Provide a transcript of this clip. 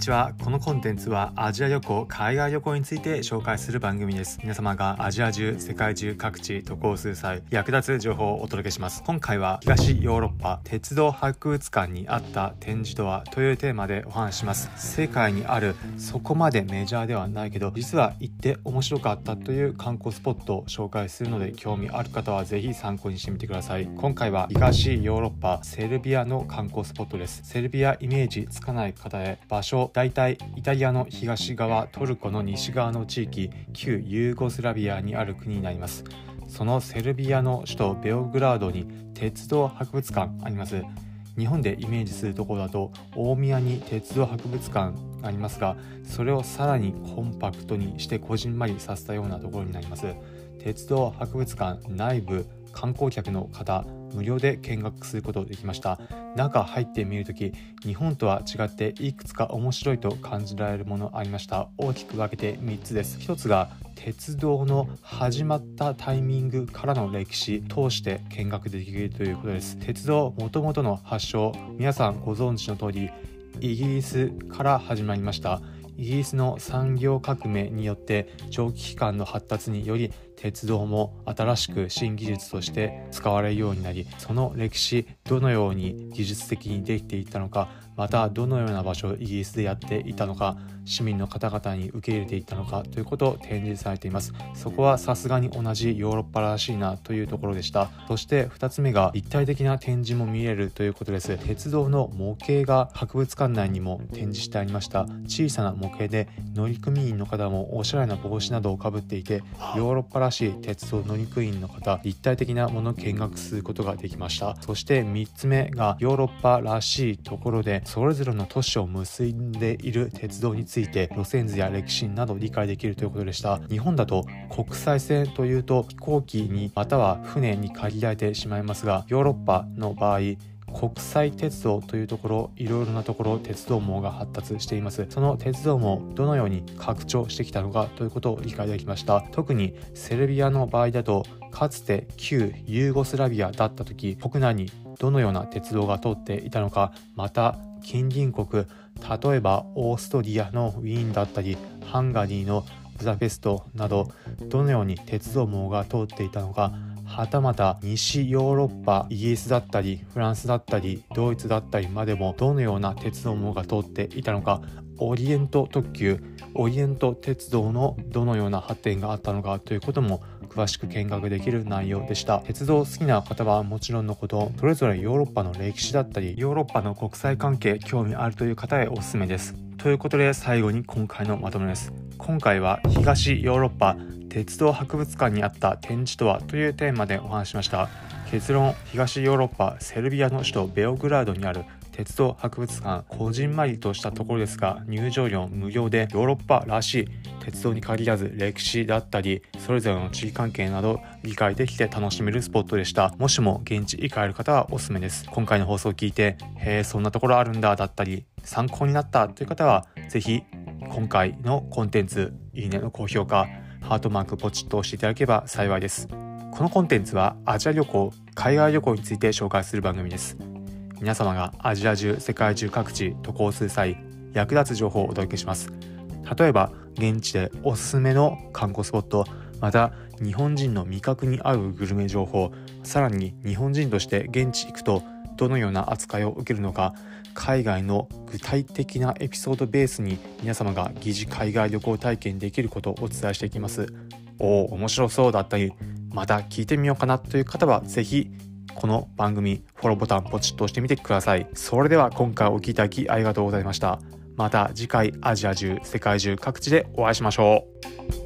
ちは。このコンテンツはアジア旅行海外旅行について紹介する番組です。皆様がアジア中世界中各地渡航する際役立つ情報をお届けします。今回は東ヨーロッパ鉄道博物館にあった展示とはというテーマでお話します。世界にあるそこまでメジャーではないけど実は行って面白かったという観光スポットを紹介するので興味ある方はぜひ参考にしてみてください。今回は東ヨーロッパセルビアの観光スポットです。セルビアイメージつかない方へ場所大体イタリアの東側トルコの西側の地域旧ユーゴスラビアにある国になります。そのセルビアの首都ベオグラードに鉄道博物館あります。日本でイメージするところだと大宮に鉄道博物館ありますがそれをさらにコンパクトにしてこじんまりさせたようなところになります。鉄道博物館内部観光客の方無料で見学することできました。中入ってみるとき日本とは違っていくつか面白いと感じられるものありました。大きく分けて3つです。1つが鉄道の始まったタイミングからの歴史通して見学できるということです。鉄道もともとの発祥皆さんご存知の通りイギリスから始まりました。イギリスの産業革命によって蒸気機関の発達により鉄道も新しく新技術として使われるようになりその歴史どのように技術的にできていったのかまたどのような場所をイギリスでやっていたのか市民の方々に受け入れていったのかということを展示されています。そこはさすがに同じヨーロッパらしいなというところでした。そして2つ目が立体的な展示も見えるということです。鉄道の模型が博物館内にも展示してありました。小さな模型で乗組員の方もおしゃれな帽子などをかぶっていてヨーロッパらしい鉄道乗組員の方立体的なものを見学することができました。そして3つ目がヨーロッパらしいところでそれぞれの都市を結んでいる鉄道について路線図や歴史など理解できるということでした。日本だと国際線というと飛行機にまたは船に限られてしまいますがヨーロッパの場合国際鉄道というところいろいろなところ鉄道網が発達しています。その鉄道もどのように拡張してきたのかということを理解できました。特にセルビアの場合だとかつて旧ユーゴスラビアだった時国内にどのような鉄道が通っていたのかまた近隣国例えばオーストリアのウィーンだったりハンガリーのブダペストなどどのように鉄道網が通っていたのかはたまた西ヨーロッパイギリスだったりフランスだったりドイツだったりまでもどのような鉄道網が通っていたのかオリエント特急オリエント鉄道のどのような発展があったのかということも詳しく見学できる内容でした。鉄道好きな方はもちろんのことそれぞれヨーロッパの歴史だったりヨーロッパの国際関係興味あるという方へおすすめです。ということで最後に今回のまとめです。今回は東ヨーロッパ鉄道博物館にあった展示とはというテーマでお話しました。結論東ヨーロッパセルビアの首都ベオグラードにある鉄道博物館。こじんまりとしたところですが入場料無料でヨーロッパらしい鉄道に限らず歴史だったりそれぞれの地理関係など理解できて楽しめるスポットでした。もしも現地行かれる方はおすすめです。今回の放送を聞いてへえそんなところあるんだだったり参考になったという方は是非今回のコンテンツいいねの高評価ハートマークポチッと押していただければ幸いです。このコンテンツはアジア旅行海外旅行について紹介する番組です。皆様がアジア中世界中各地渡航する際役立つ情報をお届けします。例えば現地でおすすめの観光スポットまた日本人の味覚に合うグルメ情報さらに日本人として現地行くとどのような扱いを受けるのか海外の具体的なエピソードベースに皆様が疑似海外旅行体験できることをお伝えしていきます。おお面白そうだったりまた聞いてみようかなという方は是非この番組フォローボタンポチッと押してみてください。それでは今回お聴きいただきありがとうございました。また次回アジア中世界中各地でお会いしましょう。